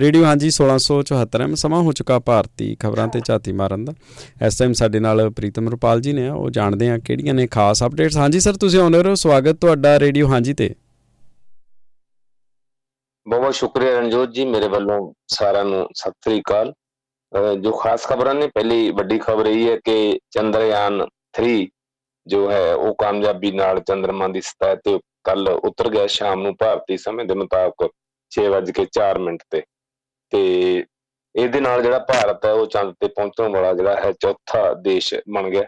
Radio ਹਾਂਜੀ 1674 M, ਸਮਾਂ ਹੋ ਚੁੱਕਾ ਭਾਰਤੀ ਖਬਰਾਂ ਤੇ ਝਾਤੀ ਮਾਰਨ ਦਾ। ਇਸ ਟਾਈਮ ਸਾਡੇ ਨਾਲ ਪ੍ਰੀਤਮ ਰੁਪਾਲ ਜੀ ਨੇ ਉਹ ਜਾਣਦੇ ਆ ਕਿਹੜੀਆਂ ਨੇ ਖਾਸ ਅਪਡੇਟਸ ਹਾਂਜੀ ਸਰ ਤੁਸੀਂ ਆਉਂਦੇ ਰਹੋ ਸਵਾਗਤ ਤੁਹਾਡਾ ਰੇਡੀਓ ਹਾਂਜੀ ਤੇ। ਬਹੁਤ ਬਹੁਤ ਸ਼ੁਕਰੀਆ ਰਣਜੋਤ ਜੀ, ਮੇਰੇ ਵੱਲੋਂ ਸਾਰਿਆਂ ਨੂੰ ਸਤਿ ਸ੍ਰੀ ਅਕਾਲ। ਜੋ ਖਾਸ ਖਬਰਾਂ ਨੇ, ਪਹਿਲੀ ਵੱਡੀ ਖਬਰ ਇਹ ਹੈ ਕਿ ਚੰਦਰਯਾਨ 3 ਜੋ ਹੈ, ਉਹ ਕਾਮਯਾਬੀ ਨਾਲ ਚੰਦਰਮਾ ਦੀ ਸਤਹ ਤੇ ਕੱਲ ਉਤਰ ਗਿਆ ਸ਼ਾਮ ਨੂੰ ਭਾਰਤੀ ਸਮੇਂ ਦੇ ਮੁਤਾਬਕ 6:04 ਮਿੰਟ ਤੇ। ਤੇ ਇਹਦੇ ਨਾਲ ਜਿਹੜਾ ਭਾਰਤ ਹੈ, ਉਹ ਚੰਦ ਤੇ ਪਹੁੰਚਣ ਵਾਲਾ ਜਿਹੜਾ ਹੈ, ਚੌਥਾ ਦੇਸ਼ ਬਣ ਗਿਆ।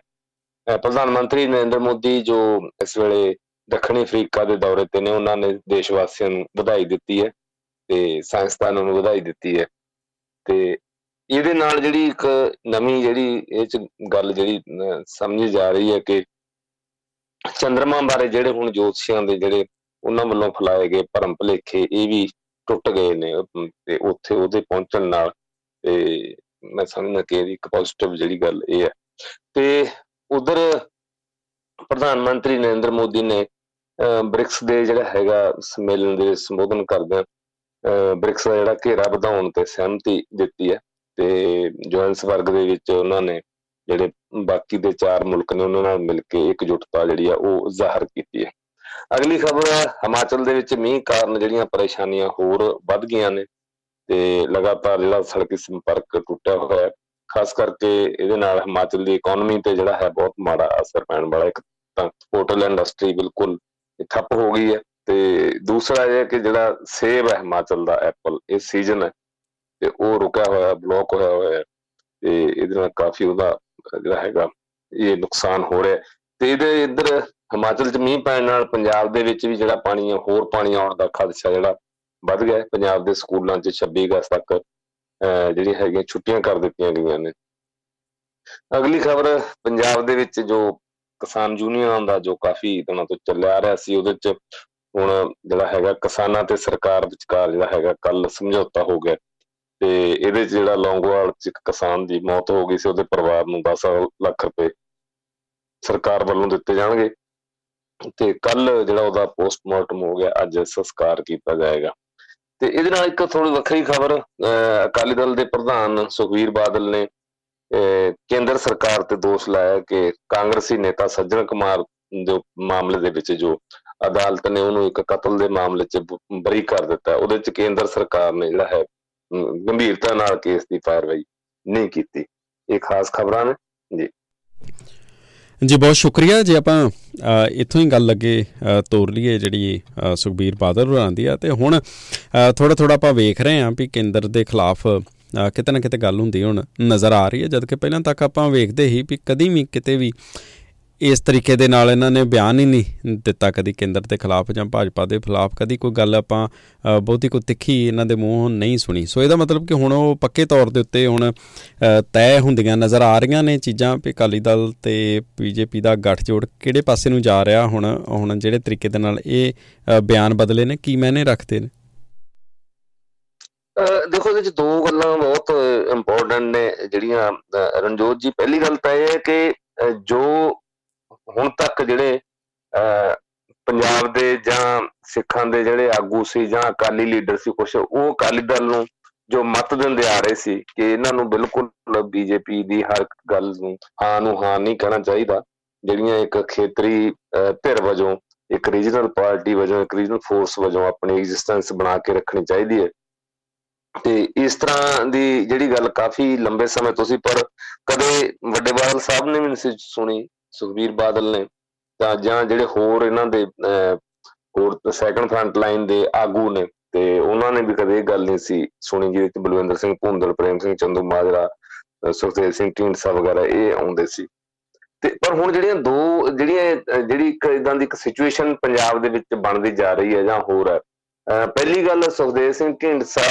ਪ੍ਰਧਾਨ ਮੰਤਰੀ ਨਰਿੰਦਰ ਮੋਦੀ ਜੋ ਇਸ ਵੇਲੇ ਦੱਖਣੀ ਅਫਰੀਕਾ ਦੇ ਦੌਰੇ ਤੇ ਨੇ, ਉਹਨਾਂ ਨੇ ਦੇਸ਼ ਵਾਸੀਆਂ ਨੂੰ ਵਧਾਈ ਦਿੱਤੀ ਹੈ ਤੇ ਸਾਇੰਸਦਾਨਾਂ ਨੂੰ ਵਧਾਈ ਦਿੱਤੀ ਹੈ। ਤੇ ਇਹਦੇ ਨਾਲ ਜਿਹੜੀ ਇੱਕ ਨਵੀਂ ਜਿਹੜੀ ਇਹ ਚ ਗੱਲ ਜਿਹੜੀ ਸਮਝੀ ਜਾ ਰਹੀ ਹੈ ਕਿ ਚੰ드ਰਮਾ ਬਾਰੇ ਜਿਹੜੇ ਹੁਣ ਜੋਤਸ਼ੀਆਂ ਦੇ ਜਿਹੜੇ ਉਹਨਾਂ ਵੱਲੋਂ ਫਲਾਏ ਗਏ ਭਰਮ ਭਲੇਖੇ ਇਹ ਵੀ ਟੁੱਟ ਗਏ ਨੇ ਤੇ ਉੱਥੇ ਉਹਦੇ ਪਹੁੰਚਣ ਨਾਲ, ਤੇ ਮੈਂ ਸਮਝਦਾ ਕਿ ਇੱਕ ਪੋਜ਼ਿਟਿਵ ਜਿਹੜੀ ਗੱਲ ਇਹ ਹੈ। ਤੇ ਉਧਰ ਪ੍ਰਧਾਨ ਮੰਤਰੀ ਨਰਿੰਦਰ ਮੋਦੀ ਨੇ ਬ੍ਰਿਕਸ ਦੇ ਜਿਹੜਾ ਹੈਗਾ ਸੰਮੇਲਨ ਦੇ ਸੰਬੋਧਨ ਕਰਦਿਆਂ ਬ੍ਰਿਕਸ ਦਾ ਜਿਹੜਾ ਘੇਰਾ ਵਧਾਉਣ ਤੇ ਸਹਿਮਤੀ ਦਿੱਤੀ ਹੈ। ਤੇ ਜੋਹਨਸਬਰਗ ਦੇ ਵਿੱਚ ਉਹਨਾਂ ਨੇ ਜਿਹੜੇ ਬਾਕੀ ਦੇ ਚਾਰ ਮੁਲਕ ਨੇ, ਉਹਨਾਂ ਨਾਲ ਮਿਲ ਕੇ ਇਕਜੁੱਟਤਾ ਜਿਹੜੀ ਆ ਉਹ ਜ਼ਾਹਰ ਕੀਤੀ ਹੈ। ਅਗਲੀ ਖਬਰ ਹਿਮਾਚਲ ਦੇ ਵਿੱਚ ਮੀਂਹ ਕਾਰਨ ਜਿਹੜੀਆਂ ਪਰੇਸ਼ਾਨੀਆਂ ਹੋਰ ਵੱਧ ਗਈਆਂ ਨੇ ਤੇ ਲਗਾਤਾਰ ਜਿਹੜਾ ਸੜਕੀ ਸੰਪਰਕ ਟੁੱਟਿਆ ਹੋਇਆ ਹੈ, ਖਾਸ ਕਰਕੇ ਇਹਦੇ ਨਾਲ ਹਿਮਾਚਲ ਦੀ ਇਕਨੋਮੀ ਤੇ ਜਿਹੜਾ ਹੈ ਬਹੁਤ ਮਾੜਾ ਅਸਰ ਪੈਣ ਵਾਲਾ ਇੱਕ ਤਾਂ ਹੋਟਲ ਇੰਡਸਟਰੀ ਬਿਲਕੁਲ ਠੱਪ ਹੋ ਗਈ ਹੈ ਤੇ ਦੂਸਰਾ ਇਹ ਕਿ ਜਿਹੜਾ ਸੇਬ ਹੈ ਹਿਮਾਚਲ ਦਾ ਐਪਲ ਇਹ ਸੀਜ਼ਨ ਹੈ ਤੇ ਉਹ ਰੁਕਿਆ ਹੋਇਆ ਬਲੌਕ ਹੋਇਆ ਹੋਇਆ ਹੈ ਤੇ ਇਹਦੇ ਨਾਲ ਕਾਫੀ ਉਹਦਾ ਜਿਹੜਾ ਹੈਗਾ ਇਹ ਨੁਕਸਾਨ ਹੋ ਰਿਹਾ ਤੇ ਇਹਦੇ ਇੱਧਰ ਹਿਮਾਚਲ 'ਚ ਮੀਂਹ ਪੈਣ ਨਾਲ ਪੰਜਾਬ ਦੇ ਵਿੱਚ ਵੀ ਜਿਹੜਾ ਪਾਣੀ ਹੈ ਹੋਰ ਪਾਣੀ ਆਉਣ ਦਾ ਖਦਸ਼ਾ ਜਿਹੜਾ ਵੱਧ ਗਿਆ। ਪੰਜਾਬ ਦੇ ਸਕੂਲਾਂ 'ਚ 26 ਅਗਸਤ ਤੱਕ ਜਿਹੜੀ ਹੈਗੀਆਂ ਛੁੱਟੀਆਂ ਕਰ ਦਿੱਤੀਆਂ ਗਈਆਂ ਨੇ। ਅਗਲੀ ਖਬਰ, ਪੰਜਾਬ ਦੇ ਵਿੱਚ ਜੋ ਕਿਸਾਨ ਯੂਨੀਅਨਾਂ ਦਾ ਜੋ ਕਾਫੀ ਦਿਨਾਂ ਤੋਂ ਚੱਲਿਆ ਆ ਰਿਹਾ ਸੀ, ਉਹਦੇ 'ਚ ਹੁਣ ਜਿਹੜਾ ਹੈਗਾ ਕਿਸਾਨਾਂ ਤੇ ਸਰਕਾਰ ਵਿਚਕਾਰ ਜਿਹੜਾ ਹੈਗਾ ਕੱਲ ਸਮਝੌਤਾ ਹੋ ਗਿਆ। ਤੇ ਇਹਦੇ 'ਚ ਜਿਹੜਾ ਲੌਂਗੋਵਾਲ 'ਚ ਇੱਕ ਕਿਸਾਨ ਦੀ ਮੌਤ ਹੋ ਗਈ ਸੀ, ਉਹਦੇ ਪਰਿਵਾਰ ਨੂੰ 10 ਲੱਖ ਰੁਪਏ ਸਰਕਾਰ ਵੱਲੋਂ ਦਿੱਤੇ ਜਾਣਗੇ। ਤੇ ਕੱਲ ਜਿਹੜਾ ਉਹਦਾ ਪੋਸਟਮਾਰਟਮ ਹੋ ਗਿਆ, ਅੱਜ ਸੰਸਕਾਰ ਕੀਤਾ ਜਾਏਗਾ। ਤੇ ਇਹਦੇ ਨਾਲ ਇੱਕ ਥੋੜੀ ਵੱਖਰੀ ਖਬਰ ਅਕਾਲੀ ਦਲ ਦੇ ਪ੍ਰਧਾਨ ਸੁਖਵੀਰ ਬਾਦਲ ਨੇ ਕੇਂਦਰ ਸਰਕਾਰ ਤੇ ਦੋਸ਼ ਲਾਇਆ ਕਿ ਕਾਂਗਰਸੀ ਨੇਤਾ ਸੱਜਣ ਕੁਮਾਰ ਜੋ ਮਾਮਲੇ ਦੇ ਵਿੱਚ ਜੋ ਅਦਾਲਤ ਨੇ ਉਹਨੂੰ ਇੱਕ ਕਤਲ ਦੇ ਮਾਮਲੇ 'ਚ ਬਰੀ ਕਰ ਦਿੱਤਾ, ਉਹਦੇ 'ਚ ਕੇਂਦਰ ਸਰਕਾਰ ਨੇ ਜਿਹੜਾ ਹੈ ਗੰਭੀਰਤਾ ਨਾਲ ਕੇਸ ਦੀ ਕਾਰਵਾਈ ਨਹੀਂ ਕੀਤੀ। ਇਹ ਖਾਸ ਖਬਰਾਂ ਨੇ। ਜੀ। ਜੀ, ਬਹੁਤ ਸ਼ੁਕਰੀਆ। ਜੇ ਆਪਾਂ ਇੱਥੋਂ ਹੀ ਗੱਲ ਲੱਗੇ ਤੋਰ ਲਈਏ ਜਿਹੜੀ ਸੁਖਬੀਰ ਬਾਦਲ ਹੋਰਾਂ ਦੀ ਆ, ਤੇ ਹੁਣ ਥੋੜਾ ਥੋੜਾ ਆਪਾਂ ਵੇਖ ਰਹੇ ਆਂ ਵੀ ਕੇਂਦਰ ਦੇ ਖਿਲਾਫ ਕਿਤੇ ਨਾ ਕਿਤੇ ਗੱਲ ਹੁੰਦੀ ਹੁਣ ਨਜ਼ਰ ਆ ਰਹੀ ਹੈ ਜਦ ਕਿ ਪਹਿਲਾਂ ਤੱਕ ਆਪਾਂ ਵੇਖਦੇ ਹੀ ਵੀ ਕਦੀ ਵੀ ਕਿਤੇ ਵੀ ਇਸ ਤਰੀਕੇ ਦੇ ਨਾਲ ਇਹਨਾਂ ਨੇ ਬਿਆਨ ਹੀ ਨਹੀਂ ਦਿੱਤਾ ਕਦੀ ਕੇਂਦਰ ਦੇ ਖਿਲਾਫ ਜਾਂ ਭਾਜਪਾ ਦੇ ਖਿਲਾਫ, ਕਦੀ ਕੋਈ ਗੱਲ ਆਪਾਂ ਬਹੁਤੀ ਕੋਈ ਤਿੱਖੀ ਇਹਨਾਂ ਦੇ ਮੂੰਹੋਂ ਨਹੀਂ ਸੁਣੀ। ਸੋ ਇਹਦਾ ਮਤਲਬ ਕਿ ਹੁਣ ਉਹ ਪੱਕੇ ਤੌਰ ਦੇ ਉੱਤੇ ਹੁਣ ਤੈਅ ਹੁੰਦੀਆਂ ਨਜ਼ਰ ਆ ਰਹੀਆਂ ਨੇ ਚੀਜ਼ਾਂ ਵੀ ਅਕਾਲੀ ਦਲ ਤੇ ਬੀਜੇਪੀ ਦਾ ਗੱਠਜੋੜ ਕਿਹੜੇ ਪਾਸੇ ਨੂੰ ਜਾ ਰਿਹਾ ਹੁਣ ਹੁਣ ਜਿਹੜੇ ਤਰੀਕੇ ਦੇ ਨਾਲ ਇਹ ਬਿਆਨ ਬਦਲੇ ਨੇ, ਕੀ ਮੈਨੇ ਰੱਖਦੇ ਨੇ? ਦੇਖੋ ਇਹਦੇ ਵਿੱਚ ਦੋ ਗੱਲਾਂ ਬਹੁਤ ਇੰਪੋਰਟੈਂਟ ਨੇ, ਜਿਹੜੀਆਂ ਰਣਜੋਤ ਜੀ, ਪਹਿਲੀ ਗੱਲ ਤਾਂ ਇਹ ਹੈ ਕਿ ਜੋ ਹੁਣ ਤੱਕ ਜਿਹੜੇ ਪੰਜਾਬ ਦੇ ਜਾਂ ਸਿੱਖਾਂ ਦੇ ਜਿਹੜੇ ਆਗੂ ਸੀ ਜਾਂ ਅਕਾਲੀ ਲੀਡਰ ਸੀ ਕੁਝ ਉਹ ਅਕਾਲੀ ਦਲ ਨੂੰ ਜੋ ਮਤ ਦਿੰਦੇ ਆ ਰਹੇ ਸੀ ਕਿ ਇਹਨਾਂ ਨੂੰ ਬਿਲਕੁਲ ਬੀਜੇਪੀ ਦੀ ਹਰ ਗੱਲ ਨੂੰ ਹਾਂ ਨੂੰ ਹਾਂ ਨਹੀਂ ਕਹਿਣਾ ਚਾਹੀਦਾ। ਜਿਹੜੀਆਂ ਇੱਕ ਖੇਤਰੀ ਧਿਰ ਵਜੋਂ, ਇੱਕ ਰੀਜਨਲ ਪਾਰਟੀ ਵਜੋਂ, ਇੱਕ ਰੀਜਨਲ ਫੋਰਸ ਵਜੋਂ ਆਪਣੀ ਐਗਜ਼ਿਸਟੈਂਸ ਬਣਾ ਕੇ ਰੱਖਣੀ ਚਾਹੀਦੀ ਹੈ। ਤੇ ਇਸ ਤਰ੍ਹਾਂ ਦੀ ਜਿਹੜੀ ਗੱਲ ਕਾਫੀ ਲੰਬੇ ਸਮੇਂ ਤੋਂ ਸੀ, ਪਰ ਕਦੇ ਵੱਡੇ ਬਾਦਲ ਸਾਹਿਬ ਨੇ ਵੀ ਨਹੀਂ ਸੁਣੀ। ਸੁਖਬੀਰ ਬਾਦਲ ਨੇ ਤਾਂ ਜਾਂ ਜਿਹੜੇ ਹੋਰ ਇਹਨਾਂ ਦੇ ਹੋਰ ਸੈਕੰਡ ਫਰੰਟ ਲਾਈਨ ਦੇ ਆਗੂ ਨੇ ਤੇ ਉਹਨਾਂ ਨੇ ਵੀ ਕਦੇ ਇਹ ਗੱਲ ਨਹੀਂ ਸੀ ਸੁਣੀ ਜਿਹਦੇ ਵਿੱਚ ਬਲਵਿੰਦਰ ਸਿੰਘ ਭੁੰਦਲ, ਪ੍ਰੇਮ ਸਿੰਘ ਚੰਦੂ ਮਾਜਰਾ ਸੁਖਦੇਵ ਸਿੰਘ ਢੀਂਡਸਾ ਵਗੈਰਾ ਇਹ ਆਉਂਦੇ ਸੀ। ਤੇ ਪਰ ਹੁਣ ਜਿਹੜੀਆਂ ਦੋ, ਜਿਹੜੀਆਂ ਜਿਹੜੀ ਇੱਕ ਇਦਾਂ ਦੀ ਇੱਕ ਸਿਚੁਏਸ਼ਨ ਪੰਜਾਬ ਦੇ ਵਿੱਚ ਬਣਦੀ ਜਾ ਰਹੀ ਹੈ ਜਾਂ ਹੋਰ ਹੈ ਪਹਿਲੀ ਗੱਲ ਸੁਖਦੇਵ ਸਿੰਘ ਢੀਂਡਸਾ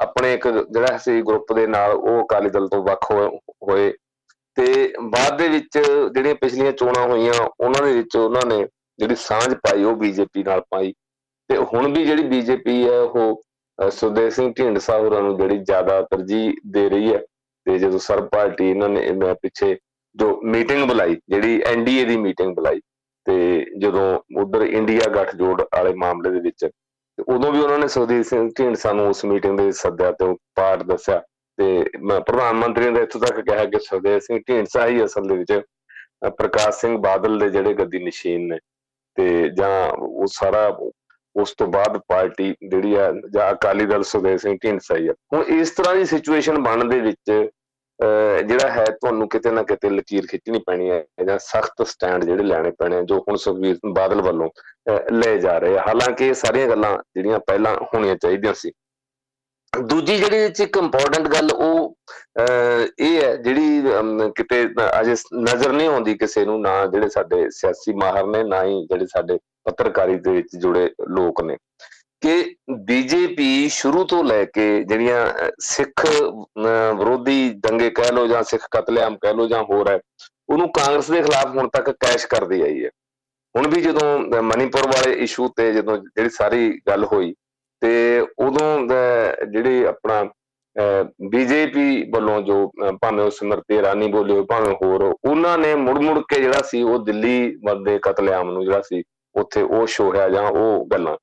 ਆਪਣੇ ਇੱਕ ਜਿਹੜਾ ਸੀ ਗਰੁੱਪ ਦੇ ਨਾਲ ਉਹ ਅਕਾਲੀ ਦਲ ਤੋਂ ਵੱਖ ਹੋਏ ਤੇ ਬਾਅਦ ਦੇ ਵਿੱਚ ਜਿਹੜੀਆਂ ਪਿਛਲੀਆਂ ਚੋਣਾਂ ਹੋਈਆਂ, ਉਹਨਾਂ ਦੇ ਵਿੱਚ ਉਹਨਾਂ ਨੇ ਜਿਹੜੀ ਸਾਂਝ ਪਾਈ ਉਹ ਬੀਜੇਪੀ ਨਾਲ ਪਾਈ। ਤੇ ਹੁਣ ਵੀ ਜਿਹੜੀ ਬੀਜੇਪੀ ਹੈ, ਉਹ ਸੁਦੇਵ ਸਿੰਘ ਢਿੰਡਸਾ ਹੋਰਾਂ ਨੂੰ ਜਿਹੜੀ ਜ਼ਿਆਦਾ ਤਰਜੀਹ ਦੇ ਰਹੀ ਹੈ ਤੇ ਜਦੋਂ ਸਰਬ ਪਾਰਟੀ ਇਹਨਾਂ ਨੇ ਮੈਂ ਪਿੱਛੇ ਜੋ ਮੀਟਿੰਗ ਬੁਲਾਈ, ਜਿਹੜੀ ਐਨਡੀਏ ਦੀ ਮੀਟਿੰਗ ਬੁਲਾਈ ਤੇ ਜਦੋਂ ਉਧਰ ਇੰਡੀਆ ਗੱਠਜੋੜ ਵਾਲੇ ਮਾਮਲੇ ਦੇ ਵਿੱਚ, ਤੇ ਉਦੋਂ ਵੀ ਉਹਨਾਂ ਨੇ ਸੁਖਦੀਪ ਸਿੰਘ ਢੀਂਡਸਾ ਨੂੰ ਉਸ ਮੀਟਿੰਗ ਦੇ ਸੱਦਿਆ ਤੇ ਪਾਰਟ ਦੱਸਿਆ ਤੇ ਪ੍ਰਧਾਨ ਮੰਤਰੀ ਨੇ ਇੱਥੋਂ ਤੱਕ ਕਿਹਾ ਕਿ ਸੁਖਦੇਵ ਸਿੰਘ ਢੀਂਡਸਾ ਹੀ ਅਸਲ ਦੇ ਵਿੱਚ ਪ੍ਰਕਾਸ਼ ਸਿੰਘ ਬਾਦਲ ਦੇ ਜਿਹੜੇ ਗੱਦੀ ਨਸ਼ੀਨ ਨੇ ਤੇ ਜਾਂ ਉਹ ਸਾਰਾ ਉਸ ਤੋਂ ਬਾਅਦ ਪਾਰਟੀ ਜਿਹੜੀ ਆ, ਜਾਂ ਅਕਾਲੀ ਦਲ ਸੁਖਦੇਵ ਸਿੰਘ ਢੀਂਡਸਾ ਹੀ ਆ। ਹੁਣ ਇਸ ਤਰ੍ਹਾਂ ਦੀ ਸਿਚੁਏਸ਼ਨ ਬਣਨ ਦੇ ਵਿੱਚ ਜਿਹੜਾ ਹੈ ਤੁਹਾਨੂੰ ਕਿਤੇ ਨਾ ਕਿਤੇ ਲਕੀਰ ਖਿੱਚਣੀ ਪੈਣੀ ਹੈ ਜਾਂ ਸਖਤ ਸਟੈਂਡ ਜਿਹੜੇ ਲੈਣੇ ਪੈਣੇ ਜੋ ਹੁਣ ਸੁਖਵੀਰ ਬਾਦਲ ਵੱਲੋਂ ਲੈ ਜਾ ਰਹੇ ਹਾਲਾਂਕਿ ਇਹ ਸਾਰੀਆਂ ਗੱਲਾਂ ਜਿਹੜੀਆਂ ਪਹਿਲਾਂ ਹੋਣੀਆਂ ਚਾਹੀਦੀਆਂ ਸੀ ਦੂਜੀ ਜਿਹੜੀ ਇਹ ਚ ਇੱਕ ਇੰਪੋਰਟੈਂਟ ਗੱਲ ਉਹ ਇਹ ਹੈ ਜਿਹੜੀ ਕਿਤੇ ਅਜੇ ਨਜ਼ਰ ਨਹੀਂ ਆਉਂਦੀ ਕਿਸੇ ਨੂੰ, ਨਾ ਜਿਹੜੇ ਸਾਡੇ ਸਿਆਸੀ ਮਾਹਰ ਨੇ, ਨਾ ਹੀ ਜਿਹੜੇ ਸਾਡੇ ਪੱਤਰਕਾਰੀ ਦੇ ਵਿੱਚ ਜੁੜੇ ਲੋਕ ਨੇ। ਕਿ ਬੀਜੇਪੀ ਸ਼ੁਰੂ ਤੋਂ ਲੈ ਕੇ ਜਿਹੜੀਆਂ ਸਿੱਖ ਵਿਰੋਧੀ ਦੰਗੇ ਕਹਿ ਲੋ ਜਾਂ ਸਿੱਖ ਕਤਲੇਆਮ ਕਹਿ ਲੋ ਜਾਂ ਹੋਰ ਹੈ, ਉਹਨੂੰ ਕਾਂਗਰਸ ਦੇ ਖਿਲਾਫ ਹੁਣ ਤੱਕ ਕੈਸ਼ ਕਰਦੀ ਆਈ ਹੈ। ਹੁਣ ਵੀ ਜਦੋਂ ਮਨੀਪੁਰ ਵਾਲੇ ਇਸ਼ੂ ਤੇ ਜਦੋਂ ਜਿਹੜੀ ਸਾਰੀ ਗੱਲ ਹੋਈ ਤੇ ਉਦੋਂ ਜਿਹੜੇ ਆਪਣਾ ਬੀਜੇਪੀ ਵੱਲੋਂ ਜੋ ਭਾਵੇਂ ਉਹ ਸਮਰਤੀ ਰਾਨੀ ਬੋਲੇ ਹੋ ਭਾਵੇਂ ਹੋਰ ਉਹਨਾਂ ਨੇ ਮੁੜ ਮੁੜ ਕੇ ਜਿਹੜਾ ਸੀ ਉਹ ਦਿੱਲੀ ਦੇ ਕਤਲੇਆਮ ਨੂੰ ਜਿਹੜਾ ਸੀ, ਉੱਥੇ ਉਹ ਸ਼ੋਹਿਆ ਜਾਂ ਉਹ ਗੱਲਾਂ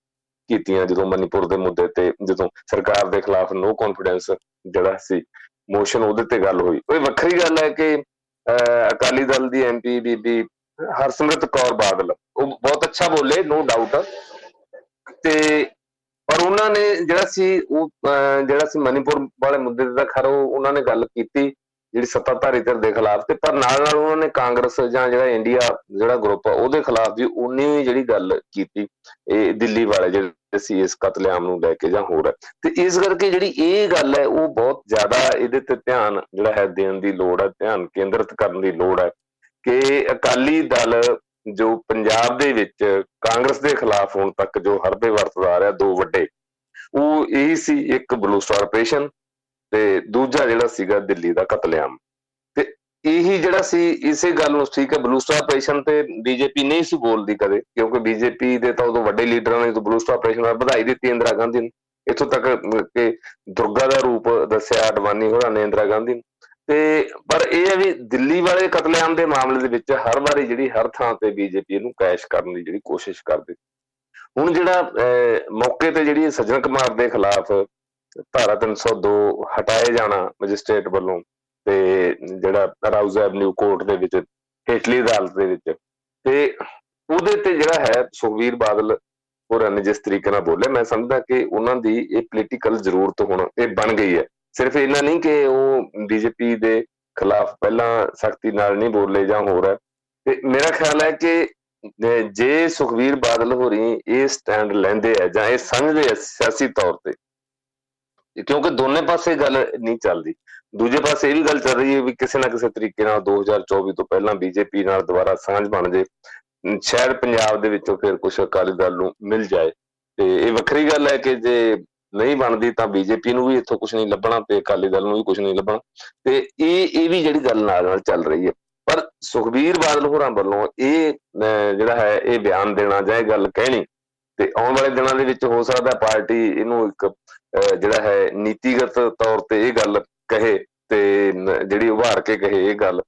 ਕੀਤੀਆਂ ਜਦੋਂ ਮਨੀਪੁਰ ਦੇ ਮੁੱਦੇ ਤੇ, ਜਦੋਂ ਸਰਕਾਰ ਦੇ ਖਿਲਾਫ ਨੋ ਕੌਨਫੀਡੈਂਸ ਜਿਹੜਾ ਸੀ ਮੋਸ਼ਨ ਉਹਦੇ ਤੇ ਗੱਲ ਹੋਈ। ਉਹ ਵੱਖਰੀ ਗੱਲ ਹੈ ਕਿ ਅਕਾਲੀ ਦਲ ਦੀ ਐਮਪੀ ਬੀਬੀ ਹਰਸਿਮਰਤ ਕੌਰ ਬਾਦਲ, ਉਹ ਬਹੁਤ ਅੱਛਾ ਬੋਲੇ ਨੋ ਡਾਊਟ ਤੇ ਪਰ ਉਹਨਾਂ ਨੇ ਜਿਹੜਾ ਸੀ ਉਹ ਜਿਹੜਾ ਸੀ ਮਨੀਪੁਰ ਵਾਲੇ ਮੁੱਦੇ ਤੇ ਤਾਂ ਖਰ ਉਹਨਾਂ ਨੇ ਗੱਲ ਕੀਤੀ, ਜਿਹੜੀ ਸੱਤਾਧਾਰੀ ਧਿਰ ਦੇ ਖਿਲਾਫ ਤੇ ਪਰ ਨਾਲ ਨਾਲ ਉਹਨਾਂ ਨੇ ਕਾਂਗਰਸ ਜਾਂ ਜਿਹੜਾ ਇੰਡੀਆ ਜਿਹੜਾ ਗਰੁੱਪ ਆ, ਉਹਦੇ ਖਿਲਾਫ ਵੀ ਉਨੀ ਜਿਹੜੀ ਗੱਲ ਕੀਤੀ, ਇਹ ਦਿੱਲੀ ਵਾਲੇ ਜਿਹੜੇ ਸੀ ਇਸ ਕਤਲੇਆਮ ਨੂੰ ਲੈ ਕੇ ਜਾਂ ਹੋਰ ਤੇ ਇਸ ਕਰਕੇ ਜਿਹੜੀ ਇਹ ਗੱਲ ਹੈ, ਉਹ ਬਹੁਤ ਜ਼ਿਆਦਾ ਇਹਦੇ ਤੇ ਧਿਆਨ ਜਿਹੜਾ ਹੈ ਦੇਣ ਦੀ ਲੋੜ ਹੈ, ਧਿਆਨ ਕੇਂਦਰਿਤ ਕਰਨ ਦੀ ਲੋੜ ਹੈ ਕਿ ਅਕਾਲੀ ਦਲ ਜੋ ਪੰਜਾਬ ਦੇ ਵਿੱਚ ਕਾਂਗਰਸ ਦੇ ਖਿਲਾਫ ਹੁਣ ਤੱਕ ਜੋ ਹਰਬੇ ਵਰਤਦਾ ਆ ਰਿਹਾ, ਦੋ ਵੱਡੇ, ਉਹ ਇਹ ਸੀ ਇੱਕ ਬਲੂ ਸਟਾਰ ਆਪਰੇਸ਼ਨ ਤੇ ਦੂਜਾ ਜਿਹੜਾ ਸੀਗਾ ਦਿੱਲੀ ਦਾ ਕਤਲੇਆਮ। ਤੇ ਇਹੀ ਜਿਹੜਾ ਸੀ, ਇਸੇ ਗੱਲ ਨੂੰ ਠੀਕ ਹੈ, ਬਲੂ ਸਟਾਰ ਆਪਰੇਸ਼ਨ ਤੇ ਬੀਜੇਪੀ ਨਹੀਂ ਸੀ ਬੋਲਦੀ ਕਦੇ, ਕਿਉਂਕਿ ਬੀਜੇਪੀ ਦੇ ਤਾਂ ਉਦੋਂ ਵੱਡੇ ਲੀਡਰਾਂ ਨੇ ਤਾਂ ਬਲੂ ਸਟਾਰ ਆਪਰੇਸ਼ਨ ਦਾ ਵਧਾਈ ਦਿੱਤੀ ਇੰਦਰਾ ਗਾਂਧੀ ਨੂੰ। ਇਥੋਂ ਤੱਕ ਕਿ ਦੁਰਗਾ ਦਾ ਰੂਪ ਦੱਸਿਆ, ਅਡਵਾਨੀ ਹੋਰਾਂ ਨੇ ਇੰਦਰਾ ਗਾਂਧੀ ਨੂੰ। ਤੇ ਪਰ ਇਹ ਹੈ ਵੀ ਦਿੱਲੀ ਵਾਲੇ ਕਤਲੇਆਮ ਦੇ ਮਾਮਲੇ ਦੇ ਵਿੱਚ ਹਰ ਵਾਰੀ ਜਿਹੜੀ ਹਰ ਥਾਂ ਤੇ ਬੀਜੇਪੀ ਨੂੰ ਕੈਸ਼ ਕਰਨ ਦੀ ਜਿਹੜੀ ਕੋਸ਼ਿਸ਼ ਕਰਦੀ। ਹੁਣ ਜਿਹੜਾ ਮੌਕੇ ਤੇ ਜਿਹੜੀ ਸਜਣ ਕੁਮਾਰ ਦੇ ਖਿਲਾਫ ਧਾਰਾ 302 ਹਟਾਏ ਜਾਣਾ ਮੈਜਿਸਟ੍ਰੇਟ ਵੱਲੋਂ ਤੇ ਜਿਹੜਾ ਰਾਉਜ਼ ਐਵਨਿਊ ਕੋਰਟ ਦੇ ਵਿੱਚ, ਹੇਠਲੀ ਅਦਾਲਤ ਦੇ ਵਿੱਚ ਤੇ ਉਹਦੇ ਤੇ ਜਿਹੜਾ ਹੈ ਸੁਖਵੀਰ ਬਾਦਲ ਹੋਰਾਂ ਨੇ ਜਿਸ ਤਰੀਕੇ ਨਾਲ ਬੋਲੇ ਮੈਂ ਸਮਝਦਾ ਕਿ ਉਹਨਾਂ ਦੀ ਇਹ ਪੋਲੀਟੀਕਲ ਜ਼ਰੂਰਤ ਹੁਣ ਇਹ ਬਣ ਗਈ ਹੈ। ਸਿਰਫ ਇਹਨਾਂ ਨਹੀਂ ਕਿ ਉਹ ਬੀਜੇਪੀ ਦੇ ਖਿਲਾਫ ਪਹਿਲਾਂ ਸਖਤੀ ਨਾਲ ਨਹੀਂ ਬੋਲੇ ਜਾਂ ਹੋਰ ਹੈ। ਤੇ ਮੇਰਾ ਖਿਆਲ ਹੈ ਕਿ ਜੇ ਸੁਖਵੀਰ ਬਾਦਲ ਹੋਰੀ ਇਹ ਸਟੈਂਡ ਲੈਂਦੇ ਆ ਜਾਂ ਇਹ ਸਮਝਦੇ ਆ ਸਿਆਸੀ ਤੌਰ ਤੇ, ਕਿਉਂਕਿ ਦੋਨੇ ਪਾਸੇ ਗੱਲ ਨਹੀਂ ਚੱਲਦੀ। ਦੂਜੇ ਪਾਸੇ ਇਹ ਵੀ ਗੱਲ ਚੱਲ ਰਹੀ ਹੈ ਵੀ ਕਿਸੇ ਨਾ ਕਿਸੇ ਤਰੀਕੇ ਨਾਲ 2024 ਤੋਂ ਪਹਿਲਾਂ ਬੀਜੇਪੀ ਨਾਲ ਦੁਬਾਰਾ ਸਾਂਝ ਬਣ ਜੇ, ਸ਼ਾਇਦ ਪੰਜਾਬ ਦੇ ਵਿੱਚੋਂ ਫਿਰ ਕੁਝ ਅਕਾਲੀ ਦਲ ਨੂੰ ਮਿਲ ਜਾਏ। ਤੇ ਇਹ ਵੱਖਰੀ ਗੱਲ ਹੈ ਕਿ ਜੇ ਨਹੀਂ ਬਣਦੀ ਤਾਂ ਬੀਜੇਪੀ ਨੂੰ ਵੀ ਇੱਥੋਂ ਕੁਝ ਨਹੀਂ ਲੱਭਣਾ ਤੇ ਅਕਾਲੀ ਦਲ ਨੂੰ ਵੀ ਕੁਝ ਨਹੀਂ ਲੱਭਣਾ। ਤੇ ਇਹ ਇਹ ਵੀ ਜਿਹੜੀ ਗੱਲ ਨਾਲ ਨਾਲ ਚੱਲ ਰਹੀ ਹੈ। ਪਰ ਸੁਖਬੀਰ ਬਾਦਲ ਹੋਰਾਂ ਵੱਲੋਂ ਇਹ ਜਿਹੜਾ ਹੈ, ਇਹ ਬਿਆਨ ਦੇਣਾ ਜਾਂ ਇਹ ਗੱਲ ਕਹਿਣੀ ਤੇ ਆਉਣ ਵਾਲੇ ਦਿਨਾਂ ਦੇ ਵਿੱਚ ਹੋ ਸਕਦਾ ਪਾਰਟੀ ਇਹਨੂੰ ਇੱਕ ਜਿਹੜਾ ਹੈ, ਨੀਤੀਗਤ ਤੌਰ ਤੇ ਇਹ ਗੱਲ ਕਹੇ ਤੇ ਜਿਹੜੀ ਉਭਾਰ ਕੇ ਕਹੇ ਇਹ ਗੱਲ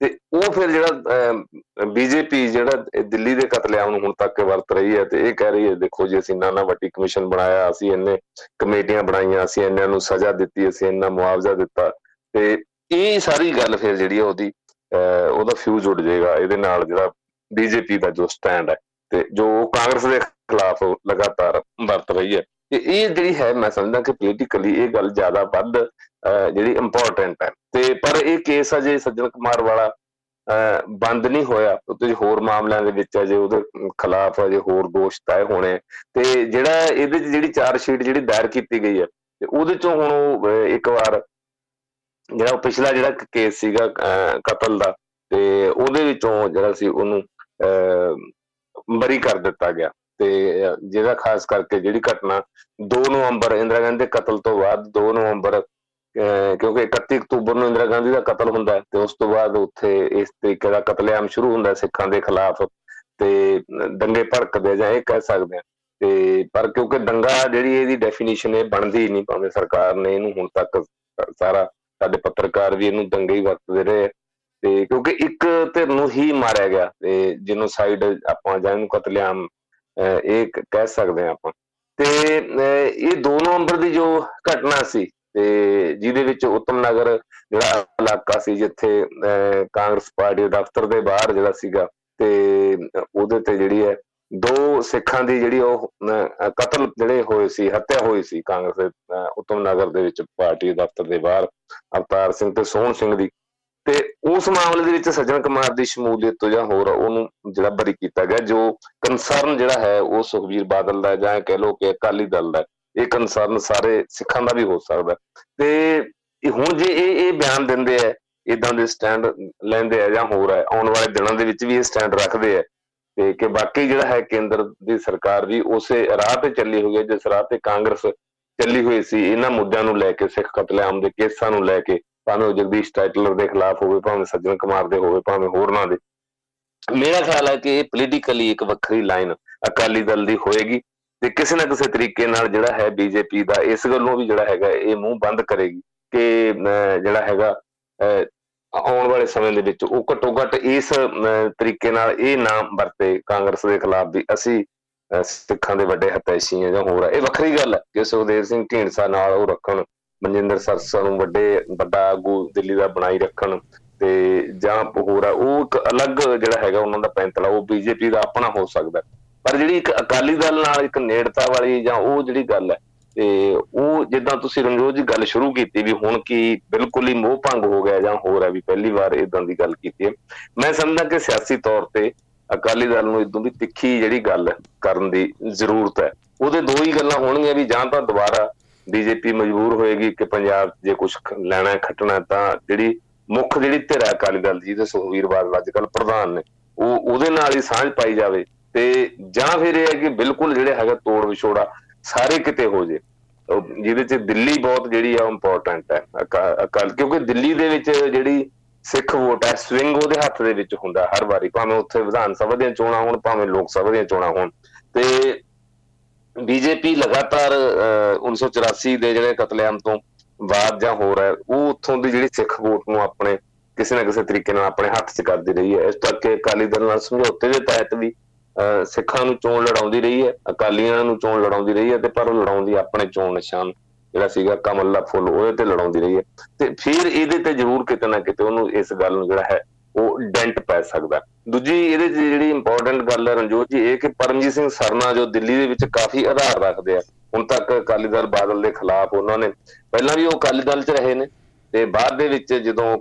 ਤੇ ਉਹ ਫਿਰ ਜਿਹੜਾ ਬੀਜੇਪੀ ਜਿਹੜਾ ਦਿੱਲੀ ਦੇ ਕਤਲੇਆਮ ਨੂੰ ਹੁਣ ਤੱਕ ਵਰਤ ਰਹੀ ਹੈ ਤੇ ਇਹ ਕਹਿ ਰਹੀ ਹੈ, ਦੇਖੋ ਜੀ ਅਸੀਂ ਨਾਨਾ ਵੱਟੀ ਕਮਿਸ਼ਨ ਬਣਾਇਆ, ਅਸੀਂ ਇੰਨੇ ਕਮੇਟੀਆਂ ਬਣਾਈਆਂ, ਅਸੀਂ ਇੰਨਿਆਂ ਨੂੰ ਸਜ਼ਾ ਦਿੱਤੀ, ਅਸੀਂ ਇੰਨਾ ਮੁਆਵਜ਼ਾ ਦਿੱਤਾ ਤੇ ਇਹ ਸਾਰੀ ਗੱਲ ਫਿਰ ਜਿਹੜੀ ਉਹਦੀ ਉਹਦਾ ਫਿਊਜ਼ ਉੱਡ ਜਾਏਗਾ, ਇਹਦੇ ਨਾਲ ਜਿਹੜਾ ਬੀਜੇਪੀ ਦਾ ਜੋ ਸਟੈਂਡ ਹੈ ਤੇ ਜੋ ਕਾਂਗਰਸ ਦੇ ਖਿਲਾਫ ਲਗਾਤਾਰ ਵਰਤ ਰਹੀ ਹੈ। ਤੇ ਇਹ ਜਿਹੜੀ ਹੈ, ਮੈਂ ਸਮਝਦਾ ਕਿ ਪੋਲੀਟੀਕਲੀ ਇਹ ਗੱਲ ਜ਼ਿਆਦਾ ਵੱਧ ਜਿਹੜੀ ਇੰਪੋਰਟੈਂਟ ਹੈ। ਤੇ ਪਰ ਇਹ ਕੇਸ ਅਜੇ ਸੱਜਣ ਕੁਮਾਰ ਵਾਲਾ ਬੰਦ ਨਹੀਂ ਹੋਇਆ। ਉੱਤੇ ਹੋਰ ਮਾਮਲਿਆਂ ਦੇ ਵਿੱਚ ਅਜੇ ਉਹਦੇ ਖਿਲਾਫ ਅਜੇ ਹੋਰ ਦੋਸ਼ ਤੈਅ ਹੋਣੇ। ਤੇ ਜਿਹੜਾ ਇਹਦੇ ਚ ਜਿਹੜੀ ਚਾਰ ਸ਼ੀਟ ਜਿਹੜੀ ਦਾਇਰ ਕੀਤੀ ਗਈ ਹੈ, ਤੇ ਉਹਦੇ ਚੋਂ ਹੁਣ ਉਹ ਇੱਕ ਵਾਰ ਜਿਹੜਾ ਪਿਛਲਾ ਜਿਹੜਾ ਕੇਸ ਸੀਗਾ ਕਤਲ ਦਾ, ਤੇ ਉਹਦੇ ਵਿੱਚੋਂ ਜਿਹੜਾ ਸੀ ਉਹਨੂੰ ਬਰੀ ਕਰ ਦਿੱਤਾ ਗਿਆ। ਤੇ, ਜਿਹੜਾ ਖਾਸ ਕਰਕੇ ਜਿਹੜੀ ਘਟਨਾ 2 ਨਵੰਬਰ ਇੰਦਰਾ ਗਾਂਧੀ ਦੇ ਕਤਲ ਤੋਂ ਬਾਅਦ 2 ਨਵੰਬਰ ਕਿਉਂਕਿ 31 ਅਕਤੂਬਰ ਨੂੰ ਇੰਦਰਾ ਗਾਂਧੀ ਦਾ ਕਤਲ ਹੁੰਦਾ ਤੇ ਉਸ ਤੋਂ ਬਾਅਦ ਉੱਥੇ ਇਸ ਤਰੀਕੇ ਦਾ ਕਤਲੇਆਮ ਸ਼ੁਰੂ ਹੁੰਦਾ ਸਿੱਖਾਂ ਦੇ ਖਿਲਾਫ ਤੇ ਦੰਗੇ ਭੜਕਦੇ ਜਾਂ ਇਹ ਕਹਿ ਸਕਦੇ ਆ। ਤੇ, ਪਰ ਕਿਉਂਕਿ ਦੰਗਾ ਜਿਹੜੀ ਇਹਦੀ ਡੈਫੀਨੇਸ਼ਨ ਇਹ ਬਣਦੀ ਨਹੀਂ, ਭਾਵੇਂ ਸਰਕਾਰ ਨੇ ਇਹਨੂੰ ਹੁਣ ਤੱਕ ਸਾਰਾ ਸਾਡੇ ਪੱਤਰਕਾਰ ਵੀ ਇਹਨੂੰ ਦੰਗੇ ਹੀ ਵਰਤਦੇ ਰਹੇ ਤੇ ਕਿਉਂਕਿ ਇੱਕ ਧਿਰ ਨੂੰ ਹੀ ਮਾਰਿਆ ਗਿਆ ਤੇ ਜਿਹਨੂੰ ਸਾਈਡ ਆਪਾਂ ਜਾਂ ਇਹਨੂੰ ਕਤਲੇਆਮ ਇਹ ਕਹਿ ਸਕਦੇ ਆ ਆਪਾਂ। ਤੇ ਇਹ 2 ਨਵੰਬਰ ਦੀ ਜੋ ਘਟਨਾ ਸੀ ਤੇ ਜਿਹਦੇ ਵਿੱਚ ਉਤਮ ਨਗਰ ਜਿਹੜਾ ਇਲਾਕਾ ਸੀ, ਜਿੱਥੇ ਕਾਂਗਰਸ ਪਾਰਟੀ ਦਫ਼ਤਰ ਦੇ ਬਾਹਰ ਜਿਹੜਾ ਸੀਗਾ ਤੇ ਉਹਦੇ ਤੇ ਜਿਹੜੀ ਹੈ ਦੋ ਸਿੱਖਾਂ ਦੀ ਜਿਹੜੀ ਉਹ ਕਤਲ ਜਿਹੜੇ ਹੋਏ ਸੀ, ਹੱਤਿਆ ਹੋਈ ਸੀ ਕਾਂਗਰਸ ਦੇ ਉਤਮ ਨਗਰ ਦੇ ਵਿੱਚ ਪਾਰਟੀ ਦਫ਼ਤਰ ਦੇ ਬਾਹਰ। ਅਵਤਾਰ ਸਿੰਘ ਤੇ ਸੋਹਣ ਸਿੰਘ ਦੀ ਤੇ ਉਸ ਮਾਮਲੇ ਦੇ ਵਿੱਚ ਸੱਜਣ ਕੁਮਾਰ ਦੀ ਸ਼ਮੂਲੀਅਤ ਤੋਂ ਜਾਂ ਹੋਰ ਉਹਨੂੰ ਜਿਹੜਾ ਬਰੀ ਕੀਤਾ ਗਿਆ, ਜੋ ਕਨਸਰਨ ਜਿਹੜਾ ਹੈ ਉਹ ਸੁਖਵੀਰ ਬਾਦਲ ਦਾ ਜਾਂ ਕਹਿ ਲੋ ਕਿ ਅਕਾਲੀ ਦਲ ਦਾ ਇਹ ਕਨਸਰਨ ਸਾਰੇ ਸਿੱਖਾਂ ਦਾ ਵੀ ਹੋ ਸਕਦਾ ਤੇ ਹੁਣ ਜੇ ਇਹ ਇਹ ਬਿਆਨ ਦਿੰਦੇ ਆ ਇਦਾਂ ਦੇ ਸਟੈਂਡ ਲੈਂਦੇ ਆ ਜਾਂ ਹੋਰ ਹੈ, ਆਉਣ ਵਾਲੇ ਦਿਨਾਂ ਦੇ ਵਿੱਚ ਵੀ ਇਹ ਸਟੈਂਡ ਰੱਖਦੇ ਆ ਤੇ ਕਿ ਬਾਕੀ ਜਿਹੜਾ ਹੈ ਕੇਂਦਰ ਦੀ ਸਰਕਾਰ ਵੀ ਉਸੇ ਰਾਹ ਤੇ ਚੱਲੀ ਹੋਈ ਹੈ, ਜਿਸ ਰਾਹ ਤੇ ਕਾਂਗਰਸ ਚੱਲੀ ਹੋਈ ਸੀ, ਇਹਨਾਂ ਮੁੱਦਿਆਂ ਨੂੰ ਲੈ ਕੇ, ਸਿੱਖ ਕਤਲੇਆਮ ਦੇ ਕੇਸਾਂ ਨੂੰ ਲੈ ਕੇ ਭਾਵੇਂ ਉਹ ਜਗਦੀਸ਼ ਟਾਈਟਲਰ ਦੇ ਖਿਲਾਫ ਹੋਵੇ, ਭਾਵੇਂ ਸੱਜਣ ਕੁਮਾਰ ਦੇ ਹੋਵੇ, ਭਾਵੇਂ ਹੋਰਨਾਂ ਦੇ। ਮੇਰਾ ਖਿਆਲ ਹੈ ਕਿ ਇਹ ਪੋਲੀਟੀਕਲੀ ਇੱਕ ਵੱਖਰੀ ਲਾਈਨ ਅਕਾਲੀ ਦਲ ਦੀ ਹੋਏਗੀ ਤੇ ਕਿਸੇ ਨਾ ਕਿਸੇ ਤਰੀਕੇ ਨਾਲ ਜਿਹੜਾ ਹੈ ਬੀਜੇਪੀ ਦਾ ਇਸ ਗੱਲੋਂ ਵੀ ਜਿਹੜਾ ਹੈਗਾ ਇਹ ਮੂੰਹ ਬੰਦ ਕਰੇਗੀ ਕਿ ਜਿਹੜਾ ਹੈਗਾ ਆਉਣ ਵਾਲੇ ਸਮੇਂ ਦੇ ਵਿੱਚ ਉਹ ਘਟੋ ਘਟ ਇਸ ਤਰੀਕੇ ਨਾਲ ਇਹ ਨਾਮ ਵਰਤੇ ਕਾਂਗਰਸ ਦੇ ਖਿਲਾਫ ਵੀ ਅਸੀਂ ਸਿੱਖਾਂ ਦੇ ਵੱਡੇ ਹਤੈਸ਼ੀ ਆ ਜਾਂ ਹੋਰ ਆ। ਇਹ ਵੱਖਰੀ ਗੱਲ ਹੈ ਕਿ ਸੁਖਦੇਵ ਸਿੰਘ ਢੀਂਡਸਾ ਨਾਲ ਉਹ ਰੱਖਣ ਮਨਜਿੰਦਰ ਸਰਸਾ ਨੂੰ ਵੱਡੇ, ਵੱਡਾ ਆਗੂ ਦਿੱਲੀ ਦਾ ਬਣਾਈ ਰੱਖਣ ਤੇ ਜਾਂ ਹੋਰ ਆ, ਉਹ ਇੱਕ ਅਲੱਗ ਜਿਹੜਾ ਹੈਗਾ ਉਹਨਾਂ ਦਾ ਪੈਂਤਲਾ, ਉਹ ਬੀਜੇਪੀ ਦਾ ਆਪਣਾ ਹੋ ਸਕਦਾ। ਪਰ ਜਿਹੜੀ ਇੱਕ ਅਕਾਲੀ ਦਲ ਨਾਲ ਇੱਕ ਨੇੜਤਾ ਵਾਲੀ ਜਾਂ ਉਹ ਜਿਹੜੀ ਗੱਲ ਹੈ, ਤੇ ਉਹ ਜਿੱਦਾਂ ਤੁਸੀਂ ਰਣਜੋਤ ਜੀ ਗੱਲ ਸ਼ੁਰੂ ਕੀਤੀ ਵੀ ਹੁਣ ਕੀ ਬਿਲਕੁਲ ਹੀ ਮੋਹ ਭੰਗ ਹੋ ਗਿਆ ਜਾਂ ਹੋਰ ਹੈ ਵੀ ਪਹਿਲੀ ਵਾਰ ਇਦਾਂ ਦੀ ਗੱਲ ਕੀਤੀ ਹੈ। ਮੈਂ ਸਮਝਦਾ ਕਿ ਸਿਆਸੀ ਤੌਰ ਤੇ ਅਕਾਲੀ ਦਲ ਨੂੰ ਇਦੋਂ ਵੀ ਤਿੱਖੀ ਜਿਹੜੀ ਗੱਲ ਕਰਨ ਦੀ ਜ਼ਰੂਰਤ ਹੈ, ਉਹਦੇ ਦੋ ਹੀ ਗੱਲਾਂ ਹੋਣਗੀਆਂ ਵੀ ਜਾਂ ਤਾਂ ਦੁਬਾਰਾ ਬੀਜੇਪੀ ਮਜਬੂਰ ਹੋਏਗੀ ਕਿ ਪੰਜਾਬ ਜੇ ਕੁਝ ਲੈਣਾ ਖੱਟਣਾ ਤਾਂ ਜਿਹੜੀ ਮੁੱਖ ਜਿਹੜੀ ਧਿਰ ਹੈ ਅਕਾਲੀ ਦਲ ਜੀ ਤੇ ਸੁਖਵੀਰ ਬਾਦਲ ਅੱਜ ਕੱਲ ਪ੍ਰਧਾਨ ਨੇ, ਉਹ ਉਹਦੇ ਨਾਲ ਹੀ ਸਾਂਝ ਪਾਈ ਜਾਵੇ ਤੇ ਜਾਂ ਫਿਰ ਇਹ ਹੈ ਕਿ ਬਿਲਕੁਲ ਜਿਹੜੇ ਹੈਗਾ ਤੋੜ ਵਿਛੋੜਾ ਸਾਰੇ ਕਿਤੇ ਹੋ ਜੇ। ਜਿਹਦੇ ਚ ਦਿੱਲੀ ਬਹੁਤ ਜਿਹੜੀ ਆ ਇੰਪੋਰਟੈਂਟ ਹੈ ਅਕਾਲ, ਕਿਉਂਕਿ ਦਿੱਲੀ ਦੇ ਵਿੱਚ ਜਿਹੜੀ ਸਿੱਖ ਵੋਟ ਹੈ ਸਵਿੰਗ ਉਹਦੇ ਹੱਥ ਦੇ ਵਿੱਚ ਹੁੰਦਾ, ਹਰ ਵਾਰੀ, ਭਾਵੇਂ ਉੱਥੇ ਵਿਧਾਨ ਸਭਾ ਦੀਆਂ ਚੋਣਾਂ ਹੋਣ, ਭਾਵੇਂ ਲੋਕ ਸਭਾ ਦੀਆਂ ਚੋਣਾਂ ਹੋਣ। ਤੇ ਬੀਜੇਪੀ ਲਗਾਤਾਰ 1984 ਦੇ ਜਿਹੜੇ ਕਤਲੇਆਮ ਤੋਂ ਬਾਅਦ ਜਾਂ ਹੋ ਰਿਹਾ ਉਹ ਉੱਥੋਂ ਦੀ ਜਿਹੜੀ ਸਿੱਖ ਵੋਟ ਨੂੰ ਆਪਣੇ ਕਿਸੇ ਨਾ ਕਿਸੇ ਤਰੀਕੇ ਨਾਲ ਆਪਣੇ ਹੱਥ 'ਚ ਕਰਦੀ ਰਹੀ ਹੈ। ਇਸ ਤੱਕ ਕਿ ਅਕਾਲੀ ਦਲ ਨਾਲ ਸਮਝੌਤੇ ਦੇ ਤਹਿਤ ਵੀ ਸਿੱਖਾਂ ਨੂੰ ਚੋਣ ਲੜਾਉਂਦੀ ਰਹੀ ਹੈ, ਅਕਾਲੀਆਂ ਨੂੰ ਚੋਣ ਲੜਾਉਂਦੀ ਰਹੀ ਹੈ ਤੇ ਪਰ ਲੜਾਉਂਦੀ ਆਪਣੇ ਚੋਣ ਨਿਸ਼ਾਨ ਜਿਹੜਾ ਸੀਗਾ ਕਮਲ ਦਾ ਫੁੱਲ ਉਹਦੇ ਤੇ ਲੜਾਉਂਦੀ ਰਹੀ ਹੈ। ਤੇ ਫਿਰ ਇਹਦੇ ਤੇ ਜ਼ਰੂਰ ਕਿਤੇ ਨਾ ਕਿਤੇ ਉਹਨੂੰ ਇਸ ਗੱਲ ਨੂੰ ਜਿਹੜਾ ਹੈ ਉਹ ਡੈਂਟ ਪੈ ਸਕਦਾ। ਦੂਜੀ ਇਹਦੇ ਜਿਹੜੀ ਇੰਪੋਰਟੈਂਟ ਗੱਲ ਹੈ ਰਣਜੋਤ ਜੀ, ਇਹ ਕਿ ਪਰਮਜੀਤ ਸਿੰਘ ਸਰਨਾ ਜੋ ਦਿੱਲੀ ਦੇ ਵਿੱਚ ਕਾਫੀ ਆਧਾਰ ਰੱਖਦੇ ਆ। ਹੁਣ ਤੱਕ ਅਕਾਲੀ ਦਲ ਬਾਦਲ ਦੇ ਖਿਲਾਫ ਉਹਨਾਂ ਨੇ, ਪਹਿਲਾਂ ਵੀ ਉਹ ਅਕਾਲੀ ਦਲ 'ਚ ਰਹੇ ਨੇ ਤੇ ਬਾਅਦ ਦੇ ਵਿੱਚ ਜਦੋਂ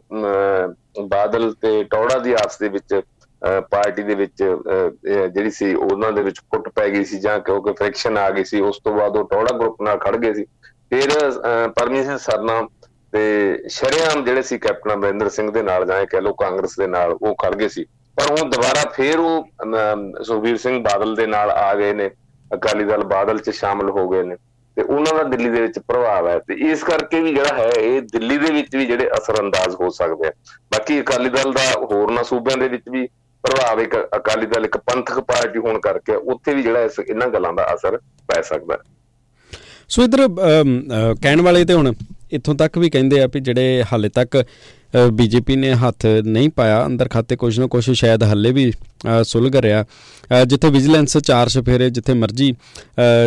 ਬਾਦਲ ਤੇ ਟੌੜਾ ਦੀ ਆਪਸ ਦੇ ਵਿੱਚ ਪਾਰਟੀ ਦੇ ਵਿੱਚ ਜਿਹੜੀ ਸੀ ਉਹਨਾਂ ਦੇ ਵਿੱਚ ਫੁੱਟ ਪੈ ਗਈ ਸੀ ਜਾਂ ਕਿਉਂਕਿ ਫ੍ਰਿਕਸ਼ਨ ਆ ਗਈ ਸੀ, ਉਸ ਤੋਂ ਬਾਅਦ ਉਹ ਟੌੜਾ ਗਰੁੱਪ ਨਾਲ ਖੜ ਗਏ ਸੀ। ਫਿਰ ਪਰਮੇਸ਼ਰ ਸਰਨਾ ਤੇ ਸ਼ਰਿਆਮ ਜਿਹੜੇ ਸੀ ਕੈਪਟਨ ਅਮਰਿੰਦਰ ਸਿੰਘ ਦੇ ਨਾਲ ਜਾਂ ਕਹਿ ਲੋ ਕਾਂਗਰਸ ਦੇ ਨਾਲ ਉਹ ਖੜ ਗਏ ਸੀ। ਪਰ ਉਹ ਦੁਬਾਰਾ ਫੇਰ ਉਹ ਸੁਖਬੀਰ ਸਿੰਘ ਬਾਦਲ ਦੇ ਨਾਲ ਆ ਗਏ ਨੇ, ਅਕਾਲੀ ਦਲ ਬਾਦਲ 'ਚ ਸ਼ਾਮਲ ਹੋ ਗਏ ਨੇ ਤੇ ਉਹਨਾਂ ਦਾ ਦਿੱਲੀ ਦੇ ਵਿੱਚ ਪ੍ਰਭਾਵ ਹੈ ਤੇ ਇਸ ਕਰਕੇ ਵੀ ਜਿਹੜਾ ਹੈ ਇਹ ਦਿੱਲੀ ਦੇ ਵਿੱਚ ਵੀ ਜਿਹੜੇ ਅਸਰ ਅੰਦਾਜ਼ ਹੋ ਸਕਦੇ ਆ। ਬਾਕੀ ਅਕਾਲੀ ਦਲ ਦਾ ਹੋਰਨਾਂ ਸੂਬਿਆਂ ਦੇ ਵਿੱਚ ਵੀ ਪ੍ਰਭਾਵ ਇੱਕ ਅਕਾਲੀ ਦਲ ਇੱਕ ਪੰਥਕ ਪਾਰਟੀ ਹੋਣ ਕਰਕੇ ਉੱਥੇ ਵੀ ਜਿਹੜਾ ਇਹਨਾਂ ਗੱਲਾਂ ਦਾ ਅਸਰ ਪੈ ਸਕਦਾ। ਸੋ ਇਧਰ ਕਹਿਣ ਵਾਲੇ ਤੇ ਹੁਣ ਇੱਥੋਂ ਤੱਕ ਵੀ ਕਹਿੰਦੇ ਆ ਵੀ ਜਿਹੜੇ ਹਾਲੇ ਤੱਕ ਬੀਜੇਪੀ ਨੇ ਹੱਥ ਨਹੀਂ ਪਾਇਆ, ਅੰਦਰ ਖਾਤੇ ਕੁਝ ਨਾ ਕੁਝ ਸ਼ਾਇਦ ਹੱਲੇ ਵੀ ਸੁਲਗ ਰਿਹਾ। ਜਿੱਥੇ ਵਿਜੀਲੈਂਸ ਚਾਰ ਸਫੇਰੇ ਜਿੱਥੇ ਮਰਜ਼ੀ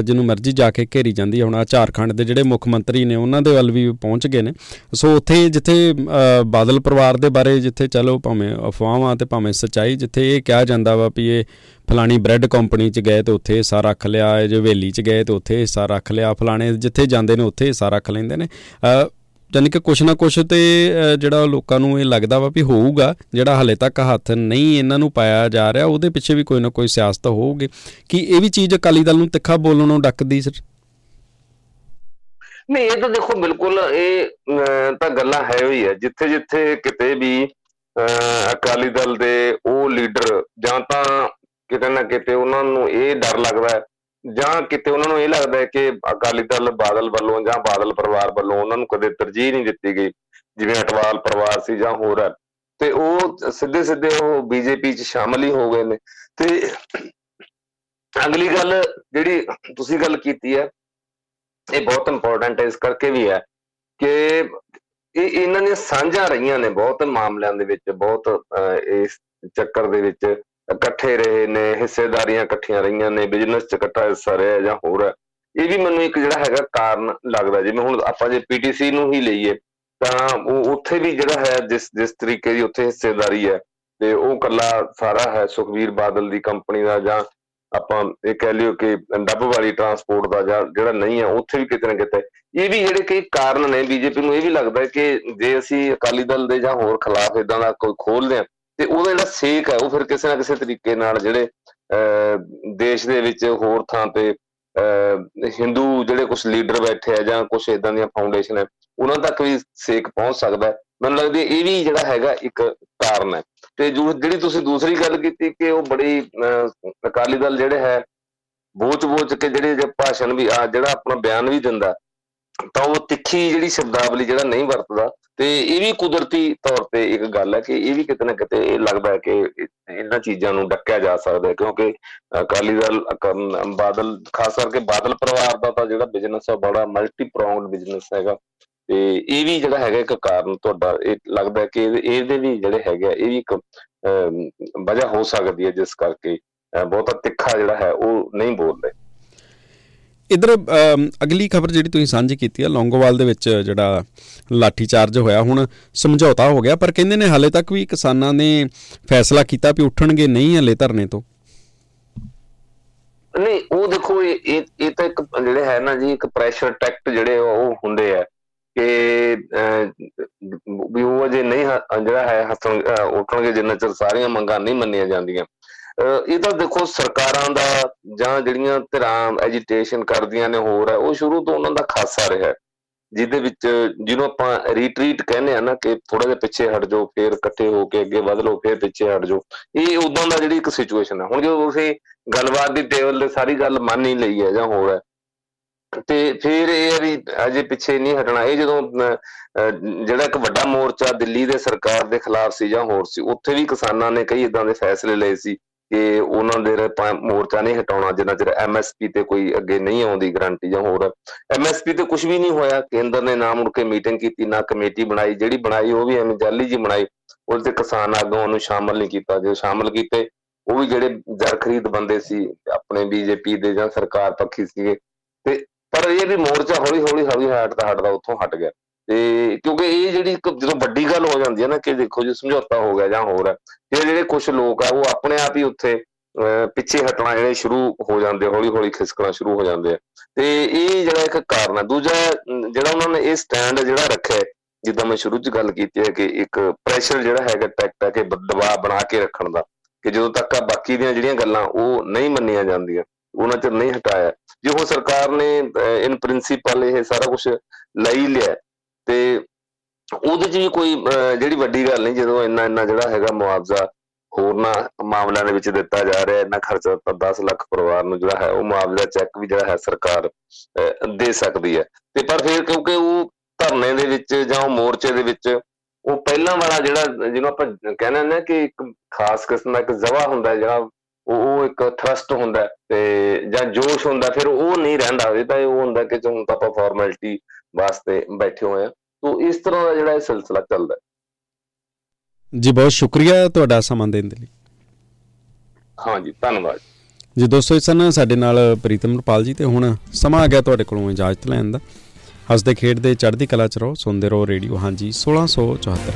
ਜਿਹਨੂੰ ਮਰਜ਼ੀ ਜਾ ਕੇ ਘੇਰੀ ਜਾਂਦੀ ਹੈ ਹੁਣ ਆ ਝਾਰਖੰਡ ਦੇ ਜਿਹੜੇ ਮੁੱਖ ਮੰਤਰੀ ਨੇ, ਉਹਨਾਂ ਦੇ ਵੱਲ ਵੀ ਪਹੁੰਚ ਗਏ ਨੇ। ਸੋ ਉੱਥੇ ਜਿੱਥੇ ਬਾਦਲ ਪਰਿਵਾਰ ਦੇ ਬਾਰੇ ਜਿੱਥੇ ਚਲੋ ਭਾਵੇਂ ਅਫਵਾਹਾਂ ਤੇ ਭਾਵੇਂ ਸਚਾਈ ਜਿੱਥੇ ਇਹ ਕਿਹਾ ਜਾਂਦਾ ਵਾ ਵੀ ਇਹ ਫਲਾਣੀ ਬ੍ਰੈਡ ਕੰਪਨੀ 'ਚ ਗਏ ਤੇ ਉੱਥੇ ਹਿੱਸਾ ਰੱਖ ਲਿਆ ਜੇ ਹਵੇਲੀ 'ਚ ਗਏ ਤੇ ਉੱਥੇ ਹਿੱਸਾ ਰੱਖ ਲਿਆ, ਫਲਾਣੇ ਜਿੱਥੇ ਜਾਂਦੇ ਨੇ ਉੱਥੇ ਹਿੱਸਾ ਰੱਖ ਲੈਂਦੇ ਨੇ। ਜਾਨੀ ਕਿ ਕੁਛ ਨਾ ਕੁਛ ਤੇ ਜਿਹੜਾ ਲੋਕਾਂ ਨੂੰ ਇਹ ਲੱਗਦਾ ਵਾ ਵੀ ਹੋਊਗਾ, ਜਿਹੜਾ ਹਲੇ ਤੱਕ ਹੱਥ ਨਹੀਂ ਇਹਨਾਂ ਨੂੰ ਪਾਇਆ ਜਾ ਰਿਹਾ, ਉਹਦੇ ਪਿੱਛੇ ਵੀ ਕੋਈ ਨਾ ਕੋਈ ਸਿਆਸਤ ਹੋਊਗੀ। ਕਿ ਇਹ ਵੀ ਚੀਜ਼ ਅਕਾਲੀ ਦਲ ਨੂੰ ਤਿੱਖਾ ਬੋਲਣੋਂ ਡੱਕਦੀ ਸਰ? ਨਹੀਂ, ਇਹ ਤਾਂ ਦੇਖੋ ਬਿਲਕੁਲ ਇਹ ਤਾਂ ਗੱਲਾਂ ਹੈ ਹੋਈ ਹੈ ਜਿੱਥੇ ਜਿੱਥੇ ਕਿਤੇ ਵੀ ਅਕਾਲੀ ਦਲ ਦੇ ਉਹ ਲੀਡਰ ਜਾਂ ਤਾਂ ਕਿਤੇ ਨਾ ਕਿਤੇ ਉਹਨਾਂ ਨੂੰ ਇਹ ਡਰ ਲੱਗਦਾ ਹੈ, ਜਾਂ ਕਿਤੇ ਉਹਨਾਂ ਨੂੰ ਇਹ ਲੱਗਦਾ ਹੈ ਕਿ ਅਕਾਲੀ ਦਲ ਬਾਦਲ ਵੱਲੋਂ ਜਾਂ ਬਾਦਲ ਪਰਿਵਾਰ ਵੱਲੋਂ ਉਹਨਾਂ ਨੂੰ ਕਦੇ ਤਰਜੀਹ ਨਹੀਂ ਦਿੱਤੀ ਗਈ, ਜਿਵੇਂ ਅਟਵਾਲ ਪਰਿਵਾਰ ਸੀ ਜਾਂ ਹੋਰ ਹੈ। ਤੇ ਉਹ ਸਿੱਧੇ ਸਿੱਧੇ ਉਹ ਬੀਜੇਪੀ 'ਚ ਸ਼ਾਮਲ ਹੀ ਹੋ ਗਏ ਨੇ। ਤੇ ਅਗਲੀ ਗੱਲ ਜਿਹੜੀ ਤੁਸੀਂ ਗੱਲ ਕੀਤੀ ਹੈ, ਇਹ ਬਹੁਤ ਇੰਪੋਰਟੈਂਟ ਹੈ, ਇਸ ਕਰਕੇ ਵੀ ਹੈ ਕਿ ਇਹ ਇਹਨਾਂ ਨੇ ਸਾਂਝਾ ਰਹੀਆਂ ਨੇ ਬਹੁਤ ਮਾਮਲਿਆਂ ਦੇ ਵਿੱਚ, ਬਹੁਤ ਇਸ ਚੱਕਰ ਦੇ ਵਿੱਚ। ਇਕੱਠੇ ਰਹੇ ਨੇ, ਹਿੱਸੇਦਾਰੀਆਂ ਇਕੱਠੀਆਂ ਰਹੀਆਂ ਨੇ ਬਿਜ਼ਨਸ 'ਚ ਇਕੱਠਾ ਹਿੱਸਾ ਰਿਹਾ ਜਾਂ ਹੋਰ ਇਹ ਵੀ ਮੈਨੂੰ ਇੱਕ ਜਿਹੜਾ ਹੈਗਾ ਕਾਰਨ ਲੱਗਦਾ, ਜਿਵੇਂ ਹੁਣ ਆਪਾਂ ਜੇ ਪੀਟੀਸੀ ਨੂੰ ਹੀ ਲਈਏ, ਤਾਂ ਉਹ ਉੱਥੇ ਵੀ ਜਿਹੜਾ ਹੈ, ਜਿਸ ਜਿਸ ਤਰੀਕੇ ਦੀ ਉੱਥੇ ਹਿੱਸੇਦਾਰੀ ਹੈ, ਤੇ ਉਹ ਕੱਲਾ ਸਾਰਾ ਹੈ ਸੁਖਵੀਰ ਬਾਦਲ ਦੀ ਕੰਪਨੀ ਦਾ ਜਾਂ ਆਪਾਂ ਇਹ ਕਹਿ ਲਿਓ ਕਿ ਡੱਬ ਵਾਲੀ ਟਰਾਂਸਪੋਰਟ ਦਾ ਜਾਂ ਜਿਹੜਾ ਨਹੀਂ ਹੈ, ਉੱਥੇ ਵੀ ਕਿਤੇ ਨਾ ਕਿਤੇ। ਇਹ ਵੀ ਜਿਹੜੇ ਕਈ ਕਾਰਨ ਨੇ ਬੀਜੇਪੀ ਨੂੰ ਇਹ ਵੀ ਲੱਗਦਾ ਹੈ ਕਿ ਜੇ ਅਸੀਂ ਅਕਾਲੀ ਦਲ ਦੇ ਜਾਂ ਹੋਰ ਖਿਲਾਫ ਇਦਾਂ ਦਾ ਕੋਈ ਖੋਲਦੇ ਆ ਤੇ ਉਹਦਾ ਜਿਹੜਾ ਸੇਕ ਹੈ, ਉਹ ਫਿਰ ਕਿਸੇ ਨਾ ਕਿਸੇ ਤਰੀਕੇ ਨਾਲ ਜਿਹੜੇ ਦੇਸ਼ ਦੇ ਵਿੱਚ ਹੋਰ ਥਾਂ ਤੇ ਹਿੰਦੂ ਜਿਹੜੇ ਕੁਝ ਲੀਡਰ ਬੈਠੇ ਆ ਜਾਂ ਕੁਝ ਇਦਾਂ ਦੀਆਂ ਫਾਊਂਡੇਸ਼ਨ ਹੈ, ਉਹਨਾਂ ਤੱਕ ਵੀ ਸੇਕ ਪਹੁੰਚ ਸਕਦਾ ਮੈਨੂੰ ਲੱਗਦਾ ਇਹ ਵੀ ਜਿਹੜਾ ਹੈਗਾ ਇੱਕ ਕਾਰਨ ਹੈ। ਤੇ ਜੋ ਜਿਹੜੀ ਤੁਸੀਂ ਦੂਸਰੀ ਗੱਲ ਕੀਤੀ ਕਿ ਉਹ ਬੜੀ ਅਕਾਲੀ ਦਲ ਜਿਹੜੇ ਹੈ ਬੋਚ-ਬੋਚ ਕੇ ਜਿਹੜੇ ਭਾਸ਼ਣ ਵੀ ਆ, ਜਿਹੜਾ ਆਪਣਾ ਬਿਆਨ ਵੀ ਦਿੰਦਾ, ਤਾਂ ਉਹ ਤਿੱਖੀ ਜਿਹੜੀ ਸ਼ਬਦਾਵਲੀ ਜਿਹੜਾ ਨਹੀਂ ਵਰਤਦਾ ਤੇ ਇਹ ਵੀ ਕੁਦਰਤੀ ਤੌਰ ਤੇ ਇੱਕ ਗੱਲ ਹੈ ਕਿ ਇਹ ਵੀ ਕਿਤੇ ਨਾ ਕਿਤੇ ਇਹ ਲੱਗਦਾ ਹੈ ਕਿ ਇਹਨਾਂ ਚੀਜ਼ਾਂ ਨੂੰ ਡੱਕਿਆ ਜਾ ਸਕਦਾ ਹੈ, ਕਿਉਂਕਿ ਅਕਾਲੀ ਦਲ ਬਾਦਲ, ਖਾਸ ਕਰਕੇ ਬਾਦਲ ਪਰਿਵਾਰ ਦਾ ਤਾਂ ਜਿਹੜਾ ਬਿਜ਼ਨਸ ਹੈ ਬੜਾ ਮਲਟੀ ਪ੍ਰੋਂਗਡ ਬਿਜ਼ਨਸ ਹੈਗਾ। ਤੇ ਇਹ ਵੀ ਜਿਹੜਾ ਹੈਗਾ ਇੱਕ ਕਾਰਨ ਤੁਹਾਡਾ, ਇਹ ਲੱਗਦਾ ਕਿ ਇਹਦੇ ਵੀ ਜਿਹੜੇ ਹੈਗੇ ਇਹ ਵੀ ਇੱਕ ਵਜ੍ਹਾ ਹੋ ਸਕਦੀ ਹੈ ਜਿਸ ਕਰਕੇ ਬਹੁਤਾ ਤਿੱਖਾ ਜਿਹੜਾ ਹੈ ਉਹ ਨਹੀਂ ਬੋਲਦੇ। ਇਧਰ ਅਗਲੀ ਖਬਰ ਜਿਹੜੀ ਤੁਸੀਂ ਸਾਂਝੀ ਕੀਤੀ ਹੈ ਲੌਂਗੋਵਾਲ ਦੇ ਵਿੱਚ ਜਿਹੜਾ ਲਾਠੀ ਚਾਰਜ ਹੋਇਆ, ਹੁਣ ਸਮਝੌਤਾ ਹੋ ਗਿਆ, ਪਰ ਕਹਿੰਦੇ ਨੇ ਹਾਲੇ ਤੱਕ ਵੀ ਕਿਸਾਨਾਂ ਨੇ ਫੈਸਲਾ ਕੀਤਾ ਵੀ ਉੱਠਣਗੇ ਨਹੀਂ ਹਲੇ ਧਰਨੇ ਤੋਂ। ਨਹੀਂ, ਉਹ ਦੇਖੋ, ਇਹ ਇਹ ਤਾਂ ਇੱਕ ਜਿਹੜੇ ਹੈ ਨਾ ਜੀ, ਇੱਕ ਪ੍ਰੈਸ਼ਰ ਟੈਕਟ ਜਿਹੜੇ ਉਹ ਹੁੰਦੇ ਆ ਕਿ ਵੀ ਉਹ ਜੇ ਨਹੀਂ ਜਿਹੜਾ ਹੈ ਹੱਸਣ ਉੱਠਣਗੇ ਜਿੰਨਾ ਚਿਰ ਸਾਰੀਆਂ ਮੰਗਾਂ ਨਹੀਂ ਮੰਨੀਆਂ ਜਾਂਦੀਆਂ। ਇਹ ਤਾਂ ਦੇਖੋ ਸਰਕਾਰਾਂ ਦਾ ਜਾਂ ਜਿਹੜੀਆਂ ਧਿਰਾਂ ਐਜੀਟੇਸ਼ਨ ਕਰਦੀਆਂ ਨੇ ਹੋਰ ਹੈ, ਉਹ ਸ਼ੁਰੂ ਤੋਂ ਉਹਨਾਂ ਦਾ ਖਾਸਾ ਰਿਹਾ ਜਿਹਦੇ ਵਿੱਚ ਜਿਹਨੂੰ ਆਪਾਂ ਰੀਟਰੀਟ ਕਹਿੰਦੇ ਆ ਨਾ ਕਿ ਥੋੜਾ ਜਿਹਾ ਪਿੱਛੇ ਹਟ ਜਾਓ, ਫੇਰ ਇਕੱਠੇ ਹੋ ਕੇ ਅੱਗੇ ਵਧ ਲਓ, ਫੇਰ ਪਿੱਛੇ ਹਟ ਜਾਓ। ਇਹ ਉਦੋਂ ਦਾ ਜਿਹੜੀ ਇੱਕ ਸਿਚੁਏਸ਼ਨ ਹੈ ਹੁਣ ਜਦੋਂ ਤੁਸੀਂ ਗੱਲਬਾਤ ਦੀ ਟੇਬਲ ਤੇ ਸਾਰੀ ਗੱਲ ਮੰਨ ਹੀ ਲਈ ਹੈ ਜਾਂ ਹੋਰ ਹੈ, ਤੇ ਫਿਰ ਇਹ ਵੀ ਅਜੇ ਪਿੱਛੇ ਨਹੀਂ ਹਟਣਾ। ਇਹ ਜਦੋਂ ਜਿਹੜਾ ਇੱਕ ਵੱਡਾ ਮੋਰਚਾ ਦਿੱਲੀ ਦੇ ਸਰਕਾਰ ਦੇ ਖਿਲਾਫ ਸੀ ਜਾਂ ਹੋਰ ਸੀ, ਉੱਥੇ ਵੀ ਕਿਸਾਨਾਂ ਨੇ ਕਈ ਇਦਾਂ ਦੇ ਫੈਸਲੇ ਲਏ ਸੀ ਕਿ ਉਹਨਾਂ ਦੇ ਮੋਰਚਾ ਨਹੀਂ ਹਟਾਉਣਾ, ਜਿੰਨਾ ਚਿਰ ਐਮਐਸਪੀ ਤੇ ਕੋਈ ਅੱਗੇ ਨਹੀਂ ਆਉਂਦੀ ਗਾਰੰਟੀ ਜਾਂ ਹੋਰ। ਐਮਐਸਪੀ ਤੇ ਕੁਝ ਵੀ ਨਹੀਂ ਹੋਇਆ। ਕੇਂਦਰ ਨੇ ਨਾ ਮੁੜ ਕੇ ਮੀਟਿੰਗ ਕੀਤੀ, ਨਾ ਕਮੇਟੀ ਬਣਾਈ। ਜਿਹੜੀ ਬਣਾਈ, ਉਹ ਵੀ ਐਵੇਂ ਜਾਲੀ ਜੀ ਬਣਾਈ। ਉਸ ਤੇ ਕਿਸਾਨ ਆਗੂਆਂ ਨੂੰ ਸ਼ਾਮਲ ਨਹੀਂ ਕੀਤਾ। ਜੇ ਸ਼ਾਮਲ ਕੀਤੇ, ਉਹ ਵੀ ਜਿਹੜੇ ਜਰ ਖਰੀਦ ਬੰਦੇ ਸੀ, ਆਪਣੇ ਬੀਜੇਪੀ ਦੇ ਜਾਂ ਸਰਕਾਰ ਪੱਖੀ ਸੀਗੇ। ਤੇ ਪਰ ਇਹ ਵੀ ਮੋਰਚਾ ਹੌਲੀ ਹੌਲੀ ਹੌਲੀ ਹਟਦਾ ਹਟਦਾ ਉੱਥੋਂ ਹਟ ਗਿਆ। ਤੇ ਕਿਉਂਕਿ ਇਹ ਜਿਹੜੀ ਜਦੋਂ ਵੱਡੀ ਗੱਲ ਹੋ ਜਾਂਦੀ ਹੈ ਨਾ ਕਿ ਦੇਖੋ ਜੀ ਸਮਝੌਤਾ ਹੋ ਗਿਆ ਜਾਂ ਹੋਰ ਹੈ ਇਹ ਜਿਹੜੇ ਕੁਝ ਲੋਕ ਆ ਉਹ ਆਪਣੇ ਆਪ ਹੀ ਉੱਥੇ ਪਿੱਛੇ ਹਟਣਾ ਜਿਹੜੇ ਸ਼ੁਰੂ ਹੋ ਜਾਂਦੇ ਹੌਲੀ ਹੌਲੀ ਖਿਸਕਣਾ ਸ਼ੁਰੂ ਹੋ ਜਾਂਦੇ ਆ। ਤੇ ਇਹ ਜਿਹੜਾ ਇੱਕ ਕਾਰਨ ਹੈ। ਦੂਜਾ ਜਿਹੜਾ ਉਹਨਾਂ ਨੇ ਇਹ ਸਟੈਂਡ ਜਿਹੜਾ ਰੱਖਿਆ ਜਿੱਦਾਂ ਮੈਂ ਸ਼ੁਰੂ 'ਚ ਗੱਲ ਕੀਤੀ ਹੈ ਕਿ ਇੱਕ ਪ੍ਰੈਸ਼ਰ ਜਿਹੜਾ ਹੈਗਾ ਟੈਕਟ ਹੈ ਕਿ ਦਬਾਅ ਬਣਾ ਕੇ ਰੱਖਣ ਦਾ, ਕਿ ਜਦੋਂ ਤੱਕ ਆ ਬਾਕੀ ਦੀਆਂ ਜਿਹੜੀਆਂ ਗੱਲਾਂ ਉਹ ਨਹੀਂ ਮੰਨੀਆਂ ਜਾਂਦੀਆਂ, ਉਹਨਾਂ ਚਿਰ ਨਹੀਂ ਹਟਾਇਆ। ਜੇ ਉਹ ਸਰਕਾਰ ਨੇ ਇਨ ਪ੍ਰਿੰਸੀਪਲ ਇਹ ਸਾਰਾ ਕੁਝ ਲਈ ਲਿਆ ਤੇ ਉਹਦੇ 'ਚ ਵੀ ਕੋਈ ਜਿਹੜੀ ਵੱਡੀ ਗੱਲ ਨਹੀਂ, ਜਦੋਂ ਇੰਨਾ ਇੰਨਾ ਜਿਹੜਾ ਹੈਗਾ ਮੁਆਵਜ਼ਾ ਹੋਰਨਾ ਮਾਮਲਿਆਂ ਦੇ ਵਿੱਚ ਦਿੱਤਾ ਜਾ ਰਿਹਾ, ਇੰਨਾ ਖਰਚਾ ਤਾਂ 10 ਲੱਖ ਪਰਿਵਾਰ ਨੂੰ ਜਿਹੜਾ ਹੈ, ਉਹ ਮੁਆਵਜ਼ਾ ਚੈੱਕ ਵੀ ਜਿਹੜਾ ਹੈ ਸਰਕਾਰ ਦੇ ਸਕਦੀ ਹੈ। ਤੇ ਪਰ ਫਿਰ ਕਿਉਂਕਿ ਉਹ ਧਰਨੇ ਦੇ ਵਿੱਚ ਜਾਂ ਉਹ ਮੋਰਚੇ ਦੇ ਵਿੱਚ, ਉਹ ਪਹਿਲਾਂ ਵਾਲਾ ਜਿਹੜਾ ਜਿਹਨੂੰ ਆਪਾਂ ਕਹਿੰਦੇ ਨੇ ਕਿ ਇੱਕ ਖਾਸ ਕਿਸਮ ਦਾ ਇੱਕ ਜ਼ਵਾ ਹੁੰਦਾ ਜਿਹੜਾ ਉਹ ਇੱਕ ਥਰਸਟ ਹੁੰਦਾ ਤੇ ਜਾਂ ਜੋਸ਼ ਹੁੰਦਾ ਫਿਰ ਉਹ ਨਹੀਂ ਰਹਿੰਦਾ। ਇਹ ਤਾਂ ਉਹ ਹੁੰਦਾ ਕਿ ਹੁਣ ਤਾਂ ਆਪਾਂ ਫਾਰਮੈਲਿਟੀ ਵਾਸਤੇ ਬੈਠੇ ਹੋਏ ਆ। ਤੋਂ ਇਸ ਤਰ੍ਹਾਂ ਦਾ ਜਿਹੜਾ ਇਹ ਸਿਲਸਿਲਾ ਚੱਲਦਾ ਜੀ ਬਹੁਤ ਸ਼ੁਕਰੀਆ ਤੁਹਾਡਾ ਸਮਾਂ ਦੇਣ ਦੇ ਲਈ। ਹਾਂ ਜੀ ਧੰਨਵਾਦ। ਜੀ ਦੋਸਤੋ ਇਸ ਸਨ ਸਾਡੇ ਨਾਲ ਪ੍ਰੀਤਮ ਰਪਾਲ ਜੀ ਤੇ ਹੁਣ ਸਮਾਂ ਆ ਗਿਆ ਤੁਹਾਡੇ ਕੋਲੋਂ ਇਜਾਜ਼ਤ ਲੈਣ ਦਾ। ਹੱਸਦੇ ਖੇਡਦੇ ਚੜ੍ਹਦੀ ਕਲਾ ਚ ਰਹੋ ਸੁਣਦੇ ਰਹੋ ਰੇਡੀਓ। ਹਾਂਜੀ 1674